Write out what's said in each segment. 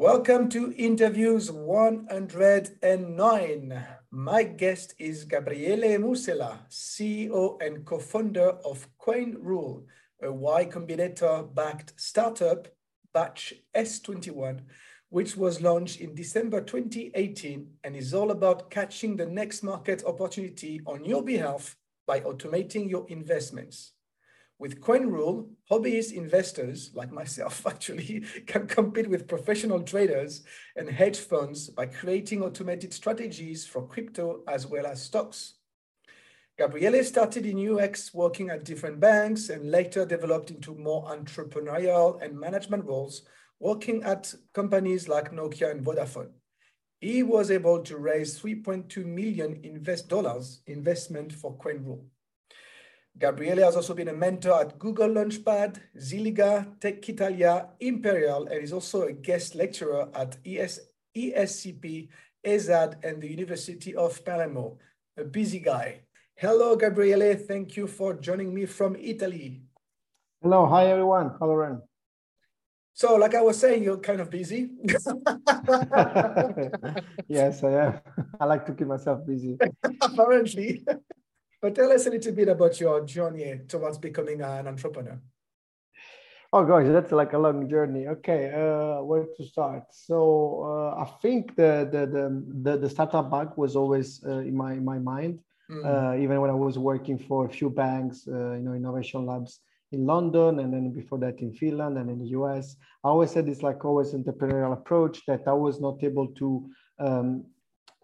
Welcome to interviews 109. My guest is Gabriele Musella, CEO and co founder of CoinRule, a Y Combinator backed startup, Batch S21, which was launched in December 2018 and is all about catching the next market opportunity on your behalf by automating your investments. With CoinRule, hobbyist investors like myself actually can compete with professional traders and hedge funds by creating automated strategies for crypto as well as stocks. Gabriele started in UX working at different banks and later developed into more entrepreneurial and management roles working at companies like Nokia and Vodafone. He was able to raise 3.2 million invest dollars investment for CoinRule. Gabriele has also been a mentor at Google Launchpad, Ziliga, Tech Italia, Imperial, and is also a guest lecturer at ES, ESCP, ESAD, and the University of Palermo. A busy guy. Hello, Gabriele. Thank you for joining me from Italy. Hello. Hi, everyone. Hello, Ren. So, like I was saying, you're kind of busy. yes, I am. I like to keep myself busy. Apparently. But tell us a little bit about your journey towards becoming an entrepreneur. Oh gosh, that's like a long journey. Okay, uh, where to start? So uh, I think the, the the the, the startup bug was always uh, in my in my mind. Mm. even when I was working for a few banks, uh, you know, innovation labs in London, and then before that in Finland and in the US, I always had this like always an entrepreneurial approach that I was not able to um,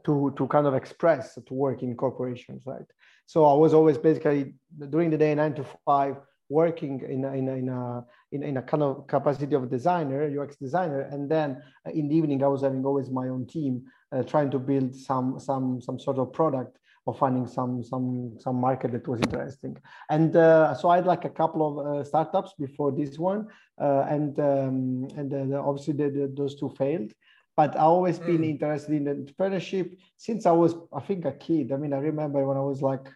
to to kind of express to work in corporations, right? So I was always basically during the day nine to five working in a, in a, in a, in, in a kind of capacity of designer, UX designer, and then uh, in the evening I was having always my own team uh, trying to build some some some sort of product or finding some some some market that was interesting. And uh, so I had like a couple of uh, startups before this one, uh, and um, and obviously the, the, those two failed but I always mm. been interested in entrepreneurship since I was, I think, a kid. I mean, I remember when I was like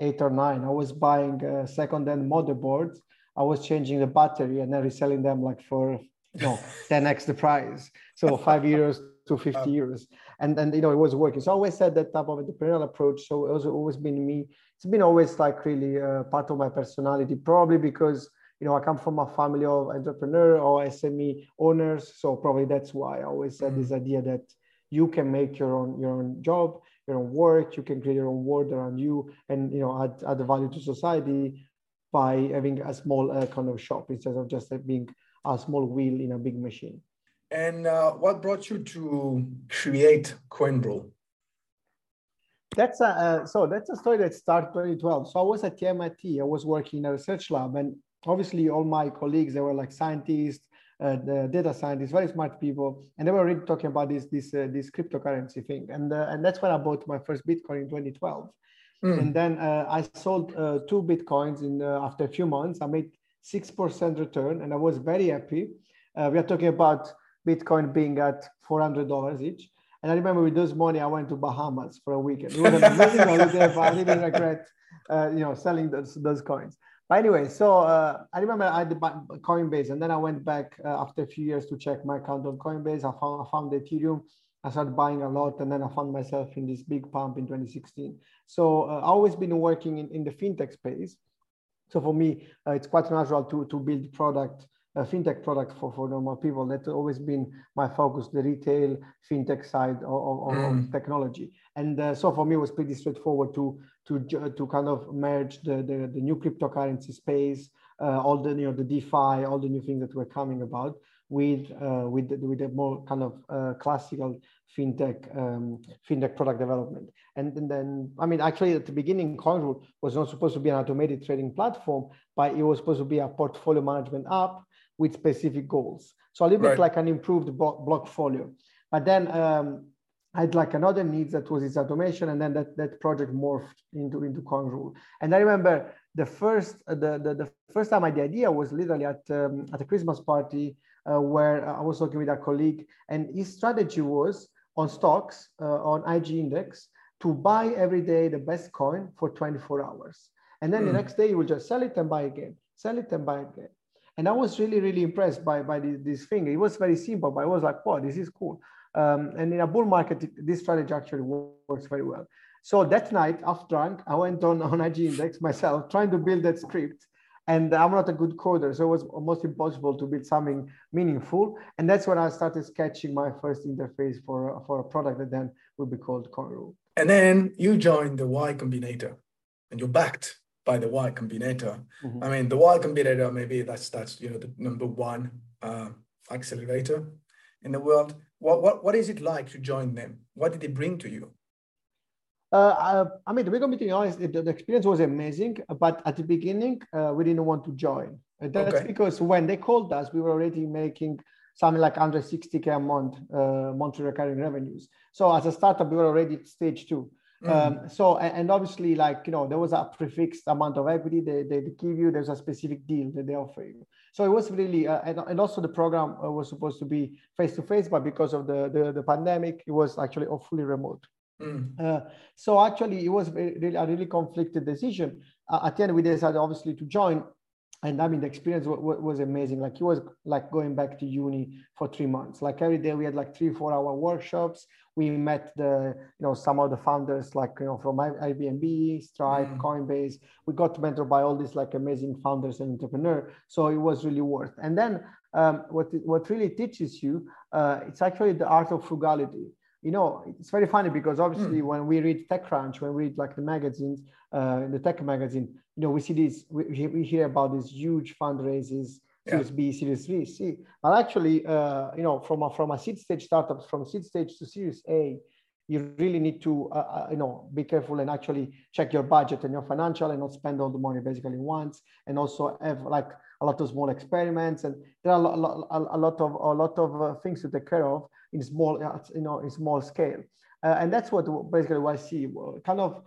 eight or nine, I was buying uh, second-hand motherboards. I was changing the battery and then reselling them like for no 10x the price. So five years to 50 years. And then, you know, it was working. So I always had that type of entrepreneurial approach. So it was always been me. It's been always like really uh, part of my personality, probably because you know, I come from a family of entrepreneur or SME owners, so probably that's why I always said mm-hmm. this idea that you can make your own your own job, your own work, you can create your own world around you, and you know, add add value to society by having a small uh, kind of shop instead of just being a small wheel in a big machine. And uh, what brought you to create CoinRule? That's a, uh, so that's a story that started 2012. So I was at MIT. I was working in a research lab, and obviously all my colleagues, they were like scientists, uh, the data scientists, very smart people, and they were really talking about this this uh, this cryptocurrency thing, and uh, and that's when I bought my first Bitcoin in 2012, mm. and then uh, I sold uh, two Bitcoins in uh, after a few months. I made six percent return, and I was very happy. we are talking about Bitcoin being at four hundred dollars each, and I remember with those money I went to Bahamas for a weekend. It was amazing holiday, but I didn't regret, you know, selling those those coins. But anyway, so uh, I remember I did Coinbase, and then I went back uh, after a few years to check my account on Coinbase. I found I found Ethereum. I started buying a lot, and then I found myself in this big pump in 2016. So uh, I always been working in, in the fintech space. So for me, uh, it's quite natural to to build product a fintech product for, for normal people. That's always been my focus, the retail fintech side of, of, mm. of technology. And uh, so for me, it was pretty straightforward to to to kind of merge the the, the new cryptocurrency space, uh, all the you know the DeFi, all the new things that were coming about with uh, with with a more kind of uh, classical fintech um, fintech product development. And, and, then, I mean, actually at the beginning, CoinRule was not supposed to be an automated trading platform, but it was supposed to be a portfolio management app with specific goals. So a little right. bit like an improved Blockfolio. But then um, I had like another needs that was this automation, and then that, that project morphed into into CoinRule. And I remember the first uh, the, the, the first time I had the idea was literally at um, at a Christmas party uh, where I was talking with a colleague, and his strategy was on stocks uh, on IG index to buy every day the best coin for 24 hours, and then mm. the hmm. next day you will just sell it and buy again, sell it and buy again. And I was really really impressed by by this, this thing. It was very simple, but I was like, wow, this is cool. Um, and in a bull market, this strategy actually works very well. So that night, after drunk, I went on on IG Index myself, trying to build that script. And I'm not a good coder, so it was almost impossible to build something meaningful. And that's when I started sketching my first interface for, for a product that then would be called CoinRule. And then you joined the Y Combinator, and you're backed by the Y Combinator. Mm-hmm. I mean, the Y Combinator, maybe that's that's you know the number one uh, accelerator in the world. What, what, what is it like to join them? What did they bring to you? Uh, I, I, mean, to be completely honest, the, the, experience was amazing. But at the beginning, uh, we didn't want to join. That's okay. because when they called us, we were already making something like 160k a month uh, monthly recurring revenues. So as a startup, we were already at stage two. Mm. Um, so and, obviously, like you know, there was a prefixed amount of equity they, they give you. There's a specific deal that they offer you. So it was really, uh, and, and also the program uh, was supposed to be face to face, but because of the, the, the pandemic, it was actually fully remote. Mm. Uh, so actually, it was really, a really conflicted decision. Uh, at the end, we decided obviously to join, and I mean the experience was amazing. Like it was like going back to uni for three months. Like every day, we had like three, four hour workshops we met the you know some of the founders like you know from Airbnb, Stripe, mm. Coinbase. We got mentored by all these like amazing founders and entrepreneurs. So it was really worth. And then um, what what really teaches you, uh, it's actually the art of frugality. You know, it's very funny because obviously mm. when we read TechCrunch, when we read like the magazines, uh, the tech magazine, you know, we see these, we, we hear about these huge fundraisers Series yeah. B, Series B, C. But actually, uh, you know, from a, from a seed stage startup, from seed stage to Series A, you really need to, uh, uh, you know, be careful and actually check your budget and your financial and not spend all the money basically once. And also have like a lot of small experiments. And there are a lot, a lot of a lot of uh, things to take care of in small, uh, you know, in small scale. Uh, and that's what basically YC kind of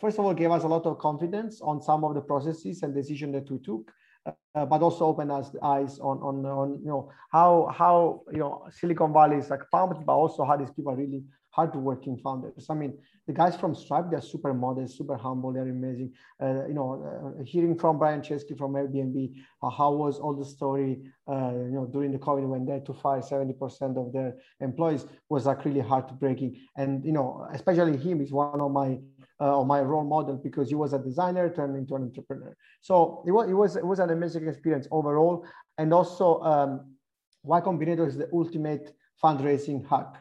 first of all gave us a lot of confidence on some of the processes and decision that we took uh, but also open us eyes on, on, on, you know, how, how, you know, Silicon Valley is like pumped, but also how these people are really hardworking founders. I mean, the guys from Stripe, they're super modest, super humble, they're amazing. Uh, you know, uh, hearing from Brian Chesky from Airbnb, uh, how was all the story, uh, you know, during the COVID when they had to fire 70% of their employees was like really heartbreaking. And, you know, especially him is one of my uh, my role model because he was a designer turned into an entrepreneur. So it was, it was, it was an amazing experience overall. And also um, Y Combinator is the ultimate fundraising hack.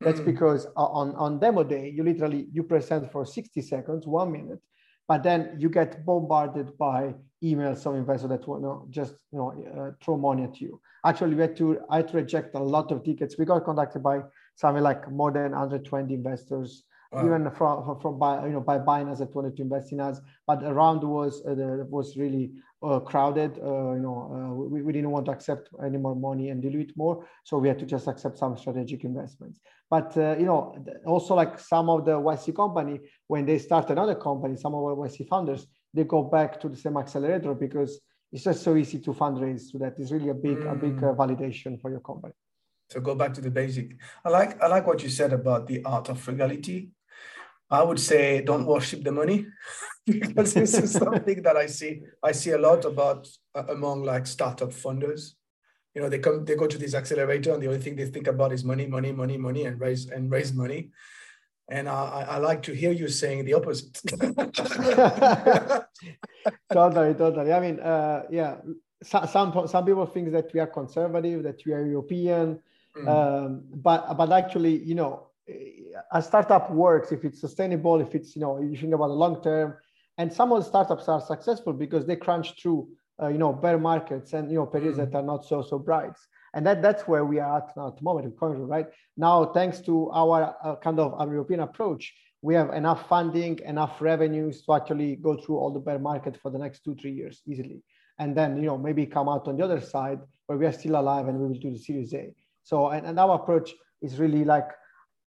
That's mm. because on, on demo day, you literally, you present for 60 seconds, one minute, but then you get bombarded by emails from investors that want to just you know uh, throw money at you. Actually, we had to I had to reject a lot of tickets. We got contacted by something like more than 120 investors Wow. Even from, from by you know by Binance that wanted to invest in us, but around was uh, the, was really uh, crowded. Uh, you know, uh, we, we didn't want to accept any more money and dilute more, so we had to just accept some strategic investments. But uh, you know, also like some of the YC company, when they start another company, some of our YC founders, they go back to the same accelerator because it's just so easy to fundraise. So that is really a big mm. a big uh, validation for your company. So go back to the basic. I like I like what you said about the art of frugality. I would say don't worship the money because this is something that I see I see a lot about uh, among like startup funders. You know, they come they go to this accelerator and the only thing they think about is money, money, money, money, and raise and raise money. And I, I like to hear you saying the opposite. totally, totally. I mean, uh, yeah, some some people think that we are conservative, that we are European, mm. um, but but actually, you know, a startup works if it's sustainable, if it's, you know, you think about the long term. And some of the startups are successful because they crunch through, uh, you know, bear markets and, you know, periods mm-hmm. that are not so, so bright. And that, that's where we are at now at the moment, right? Now, thanks to our uh, kind of our European approach, we have enough funding, enough revenues to actually go through all the bear market for the next two, three years easily. And then, you know, maybe come out on the other side where we are still alive and we will do the Series A. So, and, and our approach is really like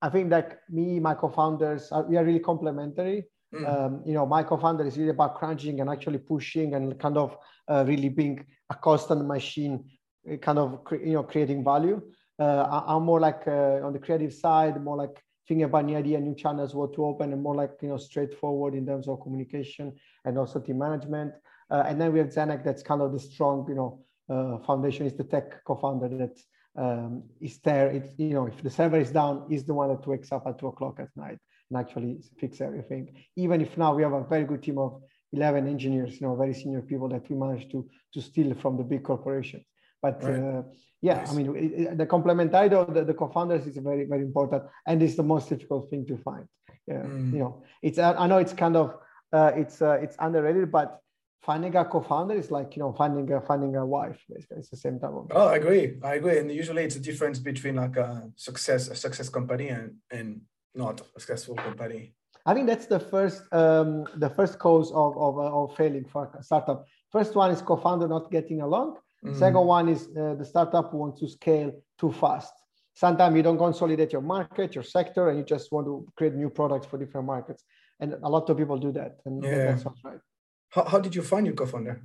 I think that me, my co-founders, are, we are really complementary. Mm. Um, you know, my co-founder is really about crunching and actually pushing and kind of uh, really being a constant machine, uh, kind of you know creating value. Uh, I'm more like uh, on the creative side, more like thinking about new idea, new channels, what to open, and more like you know straightforward in terms of communication and also team management. Uh, and then we have Zenek, that's kind of the strong, you know, uh, foundation is the tech co-founder that um, is there. It's you know, if the server is down, is the one that wakes up at two o'clock at night and actually fix everything. Even if now we have a very good team of 11 engineers, you know, very senior people that we managed to to steal from the big corporations. But right. uh, yeah, nice. I mean, it, it, the complementarity of the, the, co-founders is very, very important, and it's the most difficult thing to find. Yeah, mm. you know, it's I know it's kind of uh, it's uh, it's underrated, but finding a co-founder is like you know finding a finding a wife. Basically, it's the same type of. Oh, I agree. I agree. And usually, it's a difference between like a success a success company and and not a successful company. I think that's the first um, the first cause of of, uh, of failing for a startup. First one is co-founder not getting along. Mm. Second one is uh, the startup wants to scale too fast. Sometimes you don't consolidate your market, your sector, and you just want to create new products for different markets. And a lot of people do that, and yeah. that's right. How, how did you find your co-founder?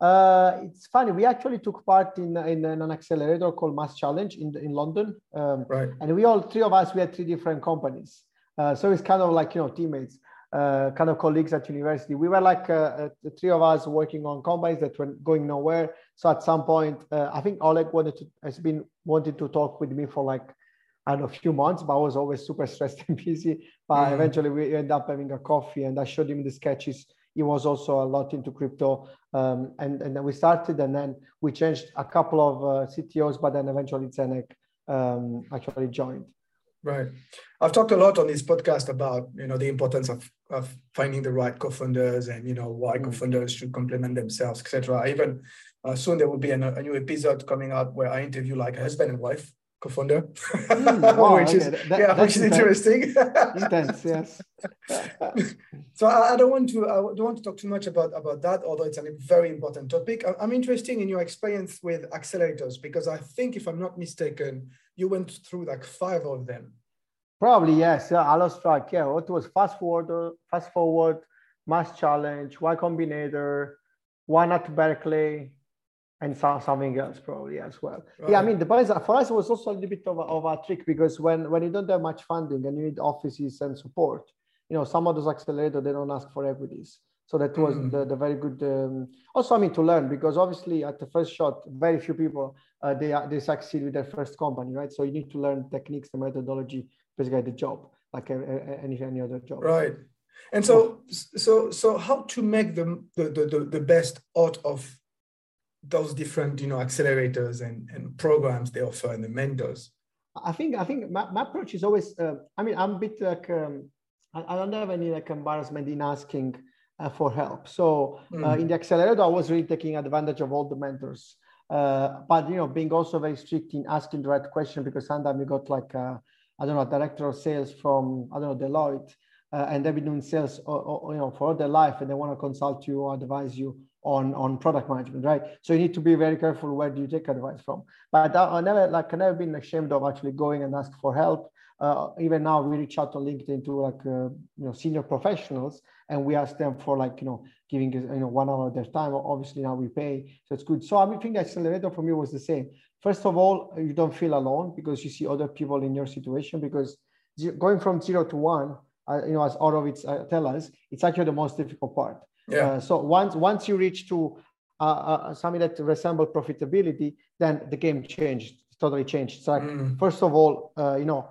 Uh, it's funny. We actually took part in, in an accelerator called Mass Challenge in, in London. Um, right. And we all three of us we had three different companies. Uh, so it's kind of like you know teammates, uh, kind of colleagues at university. We were like uh, uh, the three of us working on companies that were going nowhere. So at some point, uh, I think Oleg wanted to has been wanting to talk with me for like I don't know, a few months, but I was always super stressed and busy. But mm. eventually we end up having a coffee and I showed him the sketches he was also a lot into crypto. Um, and, and then we started and then we changed a couple of uh, CTOs, but then eventually Zenek um, actually joined. Right. I've talked a lot on this podcast about, you know, the importance of, of finding the right co-founders and, you know, why mm. co-founders should complement themselves, etc. Even uh, soon there will be an, a new episode coming out where I interview like a husband and wife co-founder, mm, wow, which is that, yeah, which is interesting. intense, yes. so I, I, don't want to I don't want to talk too much about about that, although it's a very important topic. I, I'm interested in your experience with accelerators because I think, if I'm not mistaken, you went through like five of them. Probably yes. Yeah, I lost track. Yeah, what was fast forward, fast forward, mass challenge, Y Combinator, one at Berkeley, and something else probably as well. Right. Yeah, I mean, the is, for us, was also a little bit of a, of a trick because when, when you don't have much funding and you need offices and support, you know, some of those accelerators, they don't ask for equities. So that was mm. the, the very good. Um, also, I mean, to learn because obviously at the first shot, very few people uh, they they succeed with their first company, right? So you need to learn techniques, the methodology, basically the job, like any any other job. Right. And so so so how to make the the the, the best out of those different you know accelerators and, and programs they offer and the mentors? I think i think my, my approach is always uh, i mean i'm a bit like um, I, I, don't have any like embarrassment in asking uh, for help. So uh, mm. in the accelerator i was really taking advantage of all the mentors. Uh, but you know being also very strict in asking the right question because sometimes you got like uh, i don't know director of sales from i don't know deloitte uh, and they've been doing sales or, or, you know for their life and they want to consult you or advise you on on product management right? So you need to be very careful where do you take advice from. But i, I never like i never been ashamed of actually going and ask for help. Uh, even now we reach out on linkedin to like uh, you know senior professionals and we ask them for like you know giving you know one hour of their time. Obviously now we pay so it's good. So I think the accelerator for me was the same. First of all you don't feel alone because you see other people in your situation because going from zero to one uh, you know as Horowitz uh, tell us it's actually the most difficult part yeah. Uh, so once once you reach to uh, uh, something that resembles profitability, then the game changed. totally changed. So like, mm. first of all, uh, you know,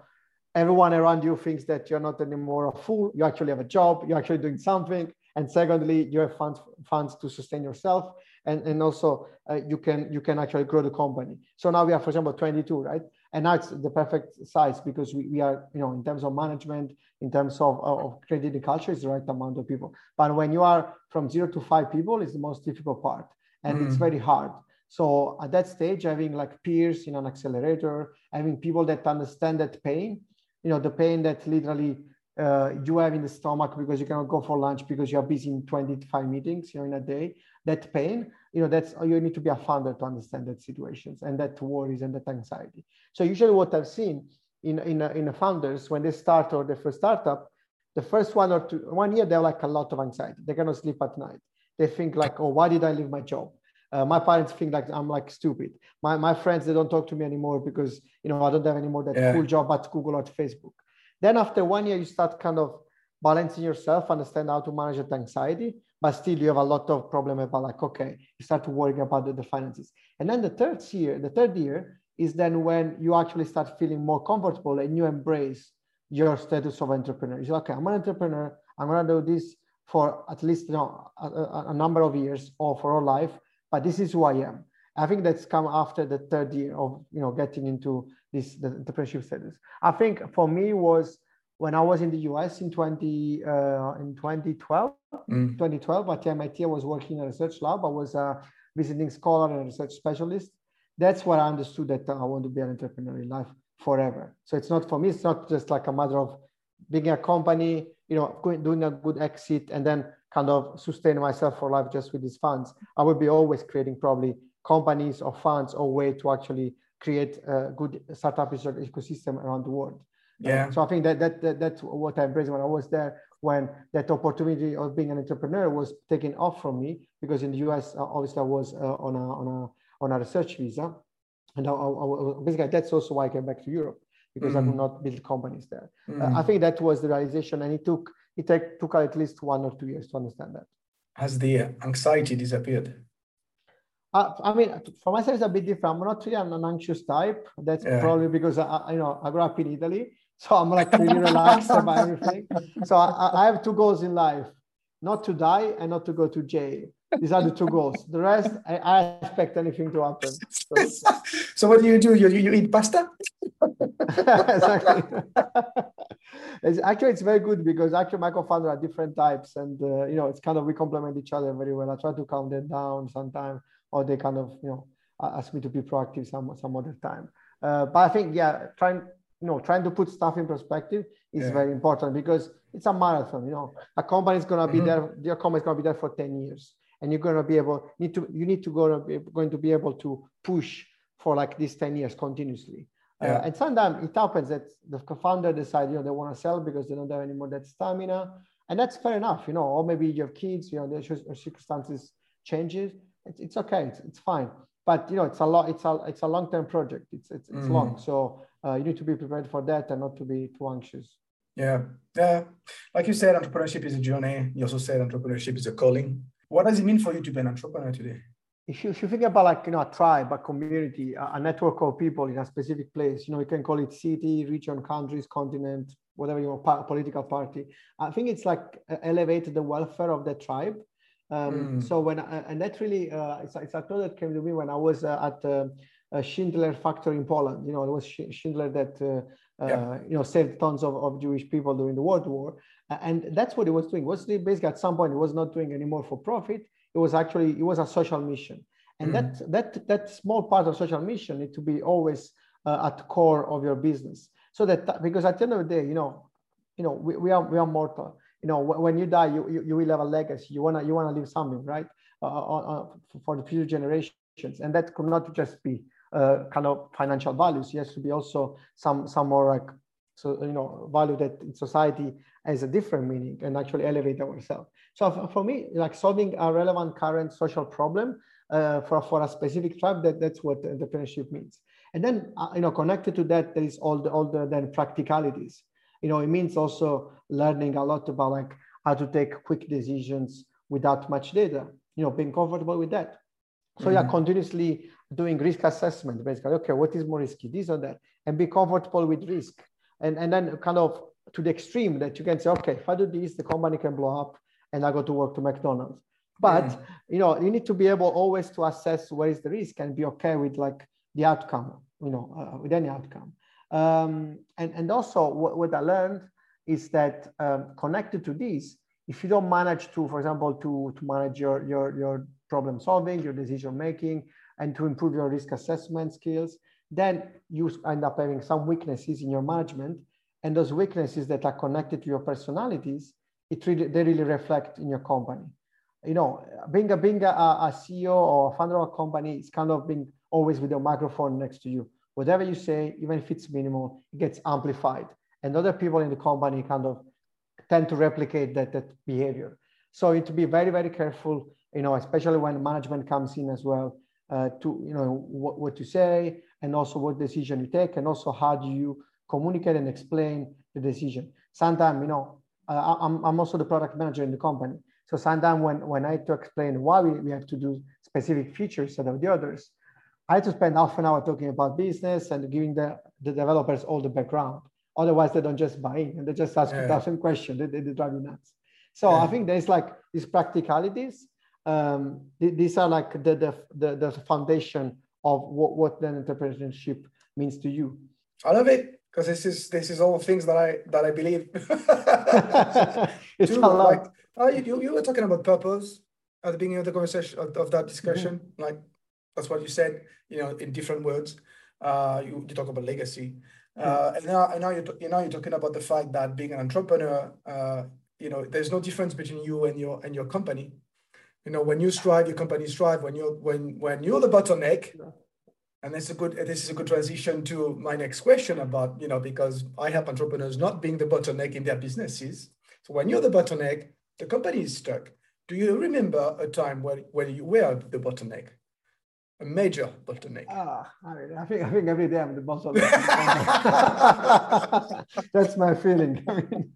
everyone around you thinks that you're not anymore a fool. You actually have a job. You're actually doing something. And secondly, you have funds funds to sustain yourself, and and also uh, you can you can actually grow the company. So now we are, for example, 22, right? And now it's the perfect size because we, we are you know in terms of management in terms of, of creating the culture is the right amount of people. But when you are from zero to five people is the most difficult part. And mm. it's very hard. So at that stage having like peers in an accelerator having people that understand that pain you know the pain that literally uh, you have in the stomach because you cannot go for lunch because you are busy in 25 meetings you know in a day that pain you know that's you need to be a founder to understand that situations and that worries and that anxiety so usually what i've seen in in in founders when they start or their first startup, the first one or two one year they have like a lot of anxiety. They cannot sleep at night. They think like, oh, why did I leave my job? Uh, my parents think like I'm like stupid. My my friends they don't talk to me anymore because you know I don't have anymore that yeah. cool job at Google or Facebook. Then after one year you start kind of balancing yourself, understand how to manage that anxiety, but still you have a lot of problem about like okay, you start to worry about the, the finances. And then the third year, the third year is then when you actually start feeling more comfortable and you embrace your status of entrepreneur. You're like, okay, I'm an entrepreneur. I'm gonna do this for at least you know a, a, a number of years or for all life but this is who I am. I think that's come after the third year of you know getting into this the entrepreneurship status. I think for me was when I was in the US in 20 uh, in 2012, mm. 2012 at MIT, I was working in a research lab. I was a visiting scholar and research specialist. That's where I understood that I want to be an entrepreneur in life forever. So it's not for me. It's not just like a matter of being a company, you know, going, doing a good exit and then kind of sustain myself for life just with these funds. I would be always creating probably companies or funds or way to actually create a good startup ecosystem around the world. Yeah. so I think that, that, that that's what I embraced when I was there. When that opportunity of being an entrepreneur was taken off from me, because in the US, uh, obviously, I was uh, on a on a on a research visa, and I, I, basically that's also why I came back to Europe because mm. I could not build companies there. Mm. Uh, I think that was the realization, and it took it take, took at least one or two years to understand that. Has the anxiety disappeared? Uh, I mean, for myself, it's a bit different. I'm not really an anxious type. That's yeah. probably because I, you know, I grew up in Italy, so I'm like really relaxed about everything. So I, I have two goals in life: not to die and not to go to jail. These are the two goals. The rest, I, I expect anything to happen. So, so what do you do? You, you eat pasta? exactly. it's, actually, it's very good because actually my co-founder are different types, and uh, you know, it's kind of we complement each other very well. I try to calm them down sometimes, or they kind of you know ask me to be proactive some some other time. Uh, but I think yeah, trying you know trying to put stuff in perspective is yeah. very important because it's a marathon. You know, a company is gonna be mm-hmm. there. Your company is gonna be there for ten years and you're going to be able need to you need to go to be, going to be able to push for like these 10 years continuously uh, yeah. uh, and sometimes it happens that the founder decide you know they want to sell because they don't have any more that stamina and that's fair enough you know or maybe you have kids you know the circumstances changes it's, it's okay it's, it's fine but you know it's a lot it's a it's a long-term project it's it's, it's mm-hmm. long so uh, you need to be prepared for that and not to be too anxious yeah yeah like you said entrepreneurship is a journey you also said entrepreneurship is a calling what does it mean for you to be an entrepreneur today? If you, if you think about like you know a tribe, a community, a, a network of people in a specific place, you know you can call it city, region, countries, continent, whatever you want, political party. I think it's like elevate the welfare of the tribe. Um, mm. So when I, and that really uh, it's, it's a thought that came to me when I was uh, at uh, a Schindler factory in Poland. You know, it was Schindler that uh, uh, yeah. you know saved tons of, of Jewish people during the World War, and that's what he was doing. Was basically at some point he was not doing anymore for profit. It was actually it was a social mission, and mm. that that that small part of social mission need to be always uh, at core of your business. So that because at the end of the day, you know, you know we, we are we are mortal. You know, when you die, you, you, you will have a legacy. You wanna you wanna leave something, right, uh, uh, uh for the future generations, and that could not just be uh, kind of financial values. It has to be also some some more like so you know value that in society has a different meaning and actually elevate ourselves. So for me, like solving a relevant current social problem uh, for for a specific tribe, that that's what entrepreneurship means. And then uh, you know connected to that, there is all the all the then practicalities. You know, it means also learning a lot about like how to take quick decisions without much data. You know, being comfortable with that. So mm-hmm. yeah, continuously doing risk assessment, basically, okay, what is more risky, this or that, and be comfortable with risk. And, and then kind of to the extreme that you can say, okay, if I do this, the company can blow up and I go to work to McDonald's. But you know, you need to be able always to assess where is the risk and be okay with like the outcome, you know, uh, with any outcome. Um, and, and also what, what I learned is that um, connected to this, if you don't manage to, for example, to, to manage your, your, your problem solving, your decision making, and to improve your risk assessment skills, then you end up having some weaknesses in your management. And those weaknesses that are connected to your personalities, it really, they really reflect in your company. You know, being a, being a, a CEO or a founder of a company is kind of being always with your microphone next to you whatever you say, even if it's minimal, it gets amplified. And other people in the company kind of tend to replicate that, that behavior. So you to be very, very careful, you know, especially when management comes in as well, uh, to, you know, what, what you say and also what decision you take and also how do you communicate and explain the decision. Sometimes, you know, uh, I'm, I'm also the product manager in the company. So sometimes when, when I to explain why we, we have to do specific features instead of the others, I had to spend half an hour talking about business and giving the, the developers all the background. Otherwise, they don't just buy in and they just ask yeah. a thousand questions. They, they, they drive you nuts. So yeah. I think there's like these practicalities. Um, these are like the, the, the, the foundation of what, what then entrepreneurship means to you. I love it because this is this is all things that I that I believe. it's Too. Like, oh, you, you were talking about purpose at the beginning of the conversation of, of that discussion. Mm-hmm. Like that's what you said. You know, in different words. Uh, you, you talk about legacy. Uh, and now, and now you're, you now you're talking about the fact that being an entrepreneur, uh, you know, there's no difference between you and your and your company. You know, when you strive, your company strive. When you're when when you're the bottleneck, and this is a good this is a good transition to my next question about you know because I help entrepreneurs not being the bottleneck in their businesses. So when you're the bottleneck, the company is stuck. Do you remember a time when when you were the bottleneck? A major bottleneck? Ah, I, mean, I think I think every day I'm the bottleneck. That's my feeling. I mean,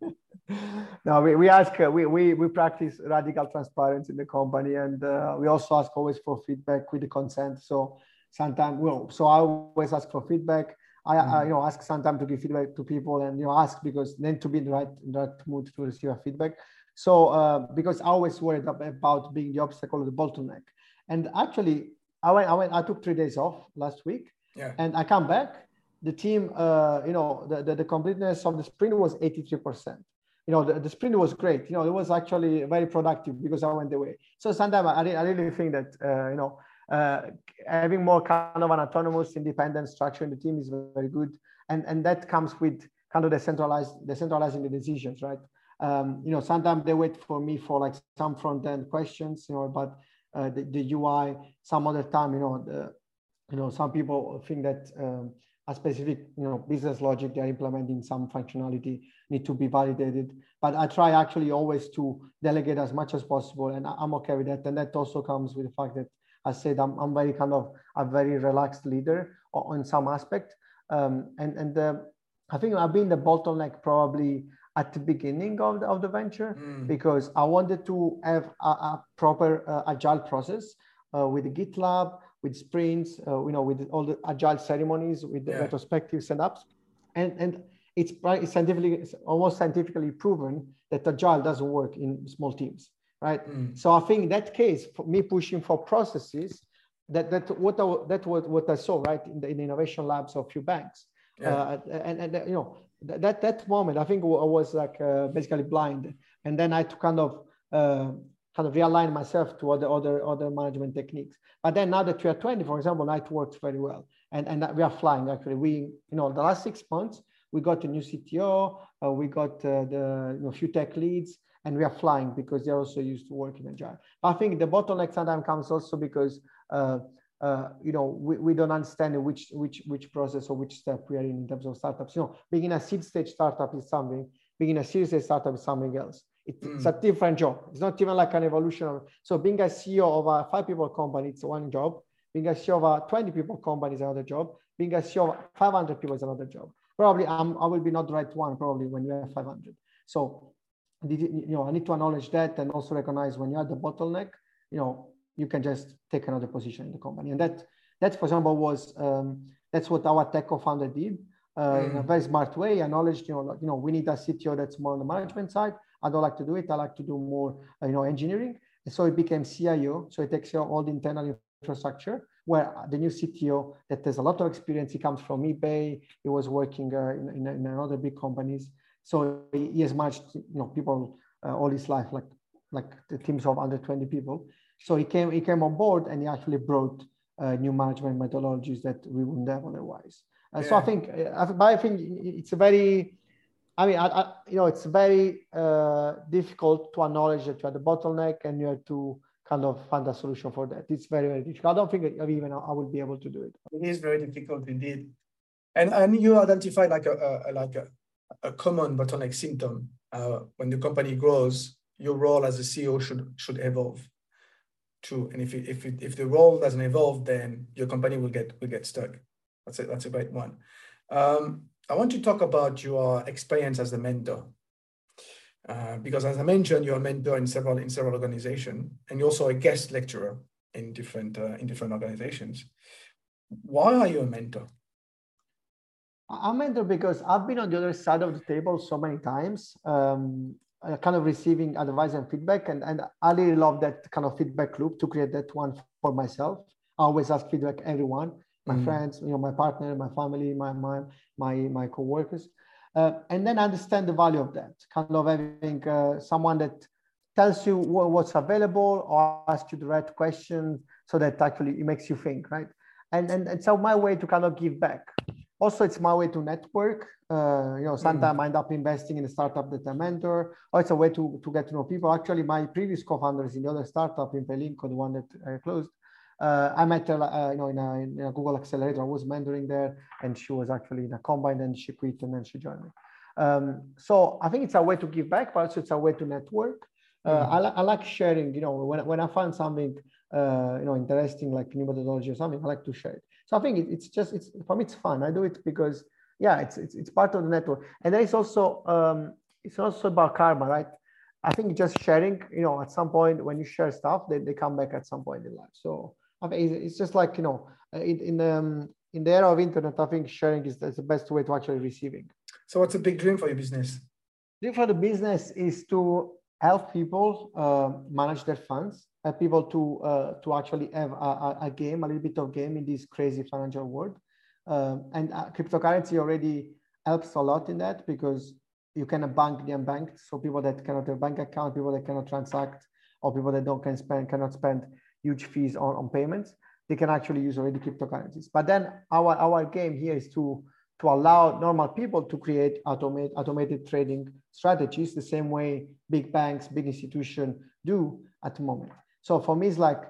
no, we, we ask, uh, we, we, we practice radical transparency in the company, and uh, we also ask always for feedback with the consent. So sometimes, well, so I always ask for feedback. I, mm. I, you know ask sometimes to give feedback to people, and you know ask because then to be in the right in the right mood to receive a feedback. So uh, because I always worried about being the obstacle or the bottleneck, and actually I went, I went, I took three days off last week, yeah. and I come back. The team, uh, you know, the, the, the completeness of the sprint was 83%. You know, the, the sprint was great. You know, it was actually very productive because I went away. So sometimes I, I really think that, uh, you know, uh, having more kind of an autonomous, independent structure in the team is very good. And, and that comes with kind of decentralized, decentralizing the decisions, right? Um, you know, sometimes they wait for me for like some front end questions, you know, but uh, the, the UI. Some other time, you know, the, you know, some people think that um, a specific, you know, business logic they're implementing some functionality need to be validated. But I try actually always to delegate as much as possible, and I'm okay with that. And that also comes with the fact that I said I'm, I'm very kind of a very relaxed leader on some aspect. Um, and and uh, I think I've been the bottleneck probably at the beginning of the, of the venture mm. because I wanted to have a, a proper uh, agile process uh, with GitLab, with sprints, uh, you know, with all the agile ceremonies, with the yeah. retrospective setups, and and it's, it's scientifically, it's almost scientifically proven that agile doesn't work in small teams, right? Mm. So I think in that case, for me pushing for processes, that that what I, that was what I saw right in the, in the innovation labs of few banks, yeah. uh, and, and you know that that moment i think i was like uh, basically blind. And then i had to kind of uh, kind of realign myself to other other other management techniques. But then now that we are 20 for example night works very well. And and we are flying actually. We you know the last six months we got a new cto uh, we got uh, the you know, few tech leads and we are flying because they're also used to working agile. I think the bottleneck sometimes comes also because uh, uh, you know, we, we don't understand which which which process or which step we are in in terms of startups. You know, being in a seed stage startup is something, being in a series stage startup is something else. It, mm. It's a different job. It's not even like an evolution of. So being a CEO of a five people company, it's one job. Being a CEO of a 20 people company is another job. Being a CEO of 500 people is another job. Probably I'm, I will be not the right one probably when you have 500. So, you know, I need to acknowledge that and also recognize when you're at the bottleneck, you know, you can just take another position in the company. And that, that for example, was um, that's what our tech co-founder did uh, mm. in a mm. very smart way. Acknowledged, you know, you know, we need a CTO that's more on the management side. I don't like to do it. I like to do more, uh, you know, engineering. And so it became CIO. So it takes care of all the internal infrastructure. Where the new CTO that has a lot of experience, he comes from eBay. He was working uh, in, in, in another big companies. So he has managed, you know, people uh, all his life, like like the teams of under 20 people. So he came, he came on board and he actually brought uh, new management methodologies that we wouldn't have otherwise. Uh, yeah. So I think, uh, but I think it's a very, I mean, I, I, you know, it's very uh, difficult to acknowledge that you are a bottleneck and you have to kind of find a solution for that. It's very, very difficult. I don't think even I will be able to do it. It is very difficult indeed. And and you identify like a, a like a, a common bottleneck symptom uh, when the company grows. Your role as a CEO should should evolve too. And if it, if it, if the role doesn't evolve, then your company will get will get stuck. That's a that's a great one. Um, I want to talk about your experience as a mentor. Uh, because as I mentioned, you're a mentor in several in several organizations, and you're also a guest lecturer in different uh, in different organizations. Why are you a mentor? I'm a mentor because I've been on the other side of the table so many times, um, kind of receiving advice and feedback, and, and I really love that kind of feedback loop to create that one for myself. I always ask feedback everyone, my mm. friends, you know, my partner, my family, my my my my coworkers uh, and then understand the value of that kind of having uh, someone that tells you what's available or asks you the right question so that actually it makes you think right and and, and so my way to kind of give back also it's my way to network uh, you know sometimes mm. i end up investing in a startup that i mentor or it's a way to, to get to know people actually my previous co-founders in the other startup in Pelinco, the one that i closed uh, I met her, uh, you know, in a, in a, Google Accelerator. I was mentoring there, and she was actually in a combine, and she quit, and then she joined me. Um, so I think it's a way to give back, but also it's a way to network. Uh, mm-hmm. I, I, like sharing. You know, when, when I find something, uh, you know, interesting like new methodology or something, I like to share it. So I think it, it's just it's for me it's fun. I do it because yeah, it's it's, it's part of the network, and then it's also um, it's also about karma, right? I think just sharing, you know, at some point when you share stuff, they, they come back at some point in life. So I think it's just like you know, in in, um, in the era of internet, I think sharing is, is the best way to actually receiving. So, what's a big dream for your business? Dream for the business is to help people uh, manage their funds, help people to uh, to actually have a, a, game, a little bit of game in this crazy financial world. Um, and uh, cryptocurrency already helps a lot in that because you can bank the unbanked. So people that cannot have bank account, people that cannot transact, or people that don't can spend cannot spend huge fees on, on payments, they can actually use already cryptocurrencies. But then our, our game here is to, to allow normal people to create automate, automated trading strategies the same way big banks, big institutions do at the moment. So for me, it's like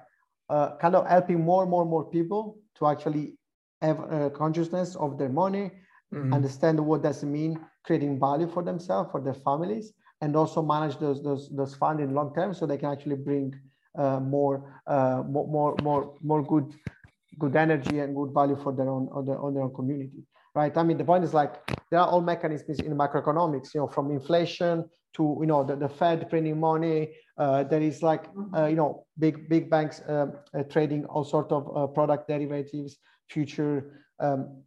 uh, kind of helping more and more and more people to actually have a consciousness of their money, mm-hmm. understand what does it mean, creating value for themselves, for their families, and also manage those, those, those funds in long term so they can actually bring uh, more, uh, more, more, more, more good, good energy and good value for their own, on their, on their own community, right? I mean, the point is like there are all mechanisms in macroeconomics, you know, from inflation to you know the, the Fed printing money. Uh, there is like uh, you know big big banks um, uh, trading all sort of uh, product derivatives, future um,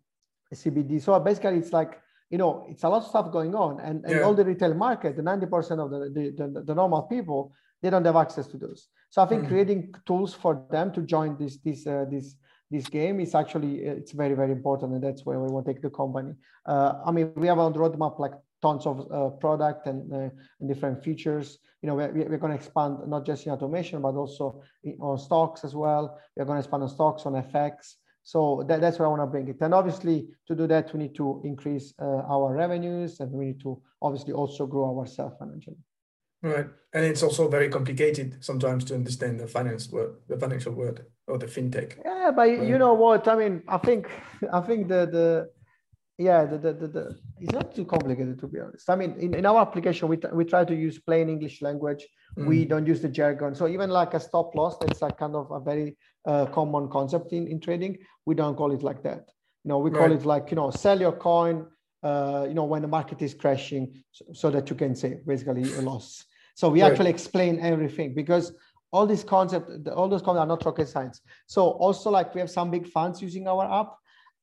CBD. So basically, it's like you know it's a lot of stuff going on, and, and yeah. all the retail market, the ninety percent of the the, the the normal people they don't have access to those. So I think mm-hmm. creating tools for them to join this this uh, this this game is actually uh, it's very very important, and that's where we want to take the company. Uh, I mean, we have on the roadmap like tons of uh, product and, uh, and different features. You know, we're, we're going to expand not just in automation, but also on stocks as well. We're going to expand on stocks, on FX. So that, that's where I want to bring it. And obviously, to do that, we need to increase uh, our revenues, and we need to obviously also grow ourselves financially. Right, and it's also very complicated sometimes to understand the finance word, the financial word, or the fintech. Yeah, but you know what? I mean, I think, I think the the yeah, the, the, the, the, it's not too complicated to be honest. I mean, in, in our application, we, we try to use plain English language. Mm. We don't use the jargon. So even like a stop loss, that's a kind of a very uh, common concept in, in trading. We don't call it like that. You know, we call right. it like, you know, sell your coin, uh, you know, when the market is crashing so, so that you can say basically a loss. So we right. actually explain everything because all these concepts, all those concepts are not rocket science. So also like we have some big funds using our app.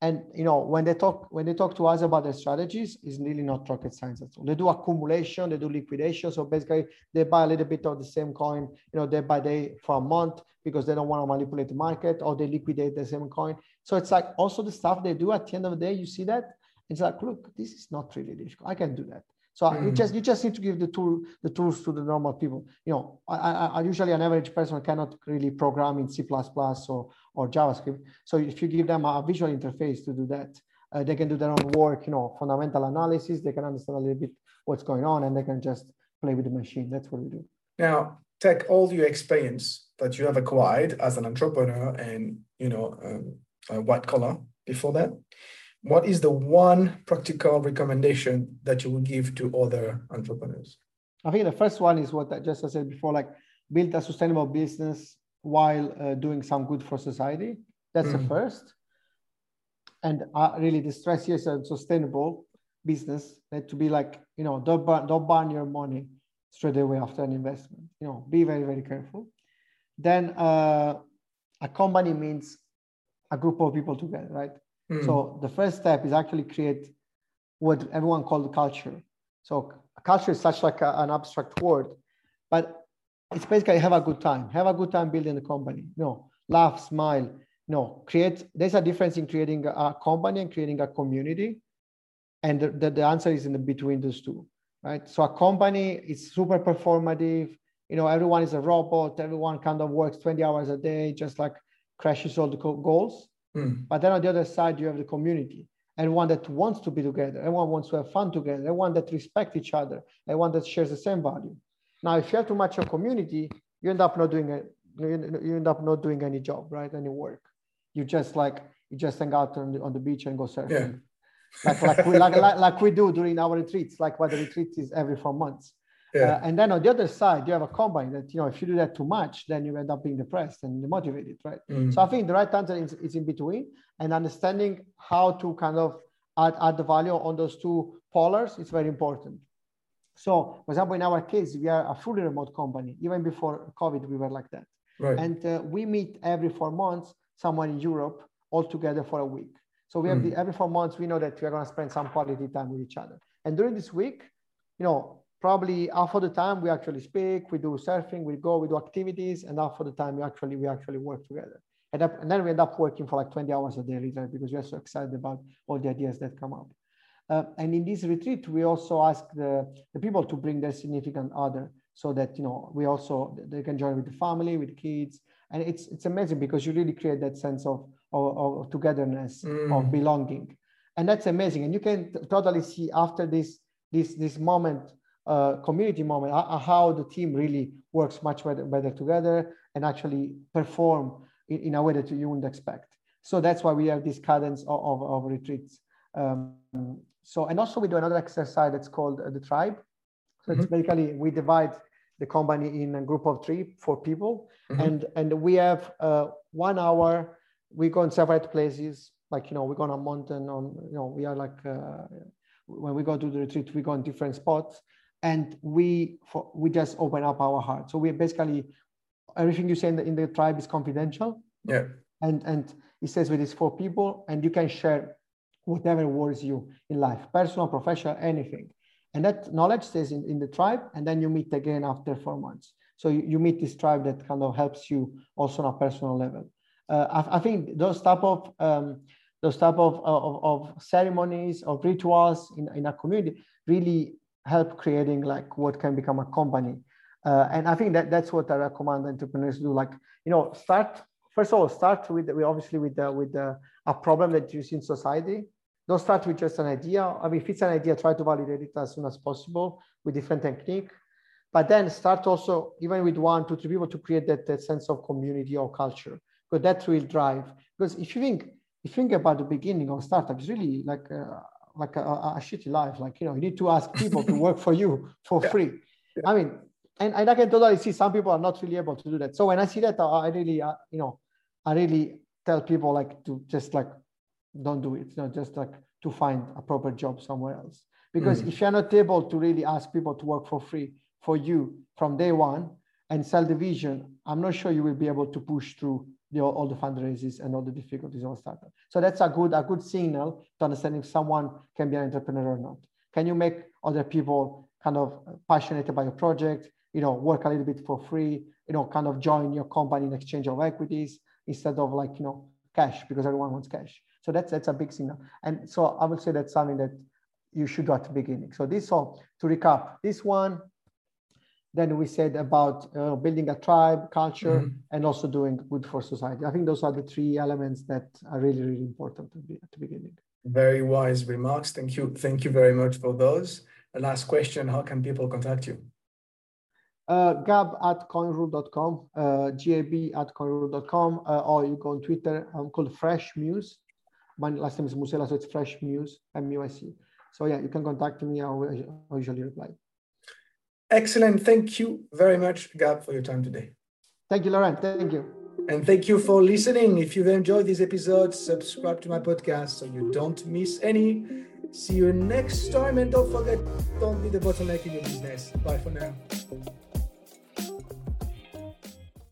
And you know, when they talk when they talk to us about their strategies, it's really not rocket science at all. They do accumulation, they do liquidation. So basically, they buy a little bit of the same coin, you know, day by day for a month because they don't want to manipulate the market, or they liquidate the same coin. So it's like also the stuff they do at the end of the day. You see that it's like, look, this is not really difficult. I can do that. So mm. you just you just need to give the tool the tools to the normal people. You know, I, I, I usually an average person cannot really program in C++ or or JavaScript. So if you give them a visual interface to do that, uh, they can do their own work. You know, fundamental analysis. They can understand a little bit what's going on, and they can just play with the machine. That's what we do. Now, take all your experience that you have acquired as an entrepreneur and you know um, white collar before that what is the one practical recommendation that you would give to other entrepreneurs? I think the first one is what I just said before, like build a sustainable business while uh, doing some good for society. That's mm. the first. And uh, really, the stress here is a sustainable business that to be like, you know, don't burn, don't burn your money straight away after an investment. You know, be very, very careful. Then uh, a company means a group of people together, right? Mm. So the first step is actually create what everyone called culture. So culture is such like a, an abstract word, but it's basically have a good time. Have a good time building the company. No, laugh, smile. No, create. There's a difference in creating a company and creating a community, and the, the, the answer is in the between those two, right? So a company is super performative. You know, everyone is a robot. Everyone kind of works 20 hours a day, just like crashes all the goals. Mm. But then on the other side, you have the community, everyone that wants to be together, everyone wants to have fun together, everyone that respects each other, everyone that shares the same value. Now, if you have too much of community, you end up not doing it. You end up not doing any job, right? Any work. You just like you just hang out on the, on the beach and go surfing. Yeah. like, like, we, like, like, like we do during our retreats, like what the retreat is every four months. Yeah. Uh, and then on the other side, you have a combine that, you know, if you do that too much, then you end up being depressed and demotivated, right? Mm. So I think the right answer is, is in between and understanding how to kind of add, add the value on those two polars is very important. So, for example, in our case, we are a fully remote company. Even before COVID, we were like that. Right. And uh, we meet every four months, someone in Europe, all together for a week. So we have mm. the, every four months, we know that we are going to spend some quality time with each other. And during this week, you know, probably half of the time we actually speak, we do surfing, we go, we do activities, and half of the time we actually we actually work together. And, and then we end up working for like 20 hours a day later because we are so excited about all the ideas that come up. Uh, and in this retreat, we also ask the, the people to bring their significant other so that you know we also they can join with the family, with the kids, and it's it's amazing because you really create that sense of of, of togetherness, mm. of belonging, and that's amazing. And you can totally see after this this this moment uh, community moment, uh, how the team really works much better, better together and actually perform in, in, a way that you wouldn't expect. So that's why we have this cadence of, of, of retreats. Um, so, and also we do another exercise that's called uh, the tribe. So mm-hmm. it's basically, we divide the company in a group of three, four people. Mm-hmm. And, and we have uh, one hour, we go in separate places, like, you know, we go on a mountain on, you know, we are like, uh, when we go to the retreat, we go in different spots and we for, we just open up our heart. So we basically everything you say in the, in the tribe is confidential. Yeah. And and it says with these four people, and you can share whatever worries you in life, personal, professional, anything. And that knowledge stays in, in the tribe, and then you meet again after four months. So you, you meet this tribe that kind of helps you also on a personal level. Uh, I, I, think those type of um, those type of, of, of ceremonies of rituals in, in a community really help creating like what can become a company. Uh, and I think that that's what I recommend entrepreneurs do. Like, you know, start first of all, start with, with obviously with the, with the, a problem that you see in society. Don't start with just an idea. I mean, if it's an idea, try to validate it as soon as possible with different technique. But then start also even with one, two, three people to create that, that sense of community or culture, because that will drive. Because if you think if you think about the beginning of startups, really like uh, like a, a, shitty life. Like, you know, you need to ask people to work for you for yeah. free. Yeah. I mean, and, and I can totally see some people are not really able to do that. So when I see that, I really, uh, you know, I really tell people like to just like, don't do it, you know, just like to find a proper job somewhere else. Because mm. if you're not able to really ask people to work for free for you from day one and sell the vision, I'm not sure you will be able to push through all the fundraisers and all the difficulties of a startup. So that's a good, a good signal to understand if someone can be an entrepreneur or not. Can you make other people kind of passionate about your project, you know, work a little bit for free, you know, kind of join your company in exchange of equities instead of like, you know, cash because everyone wants cash. So that's, that's a big signal. And so I would say that's something that you should do at the beginning. So this all to recap, this one, then we said about uh, building a tribe culture mm-hmm. and also doing good for society i think those are the three elements that are really really important to be at the beginning very wise remarks thank you thank you very much for those the last question how can people contact you uh, gab at coinrule.com, uh, gab at coinrule.com, uh, or you go on Twitter. I'm called Fresh Muse. My last name is Musella, so it's Fresh Muse, M-U-S-E. So yeah, you can contact me. I'll usually reply. Excellent. Thank you very much, Gab, for your time today. Thank you, Laurent. Thank you. And thank you for listening. If you've enjoyed this episode, subscribe to my podcast so you don't miss any. See you next time. And don't forget, don't be the bottleneck in your business. Bye for now.